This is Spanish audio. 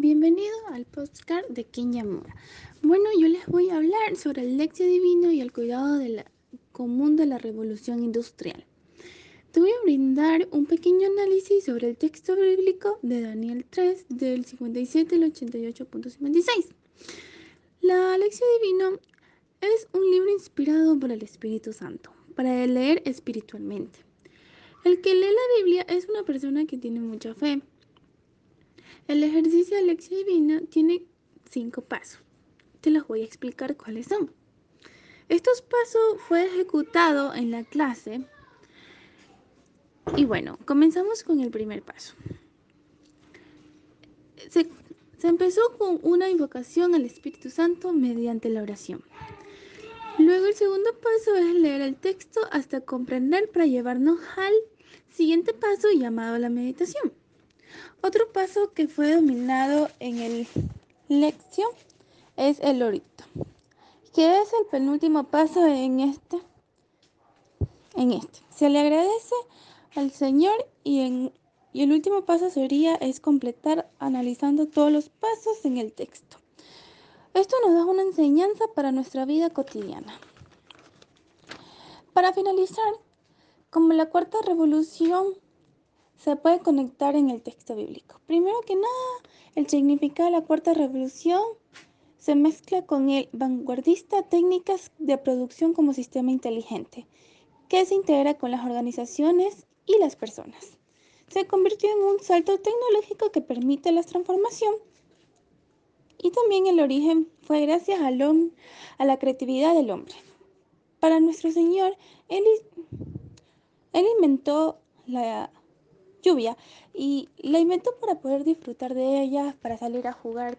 Bienvenido al podcast de Kenya Mora. Bueno, yo les voy a hablar sobre el lección divino y el cuidado del común de la revolución industrial. Te voy a brindar un pequeño análisis sobre el texto bíblico de Daniel 3 del 57 al 88.56. La lección divino es un libro inspirado por el Espíritu Santo para leer espiritualmente. El que lee la Biblia es una persona que tiene mucha fe el ejercicio de lección divina tiene cinco pasos. Te los voy a explicar cuáles son. Estos pasos fue ejecutado en la clase. Y bueno, comenzamos con el primer paso. Se empezó con una invocación al Espíritu Santo mediante la oración. Luego el segundo paso es leer el texto hasta comprender para llevarnos al siguiente paso llamado la meditación. Otro paso que fue dominado en el lección es el orito, que es el penúltimo paso en este. En este. Se le agradece al Señor y, en, y el último paso sería es completar analizando todos los pasos en el texto. Esto nos da una enseñanza para nuestra vida cotidiana. Para finalizar, como la cuarta revolución se puede conectar en el texto bíblico. Primero que nada, el significado de la cuarta revolución se mezcla con el vanguardista técnicas de producción como sistema inteligente, que se integra con las organizaciones y las personas. Se convirtió en un salto tecnológico que permite la transformación. Y también el origen fue gracias al a la creatividad del hombre. Para nuestro Señor, Él, él inventó la lluvia y la inventó para poder disfrutar de ella, para salir a jugar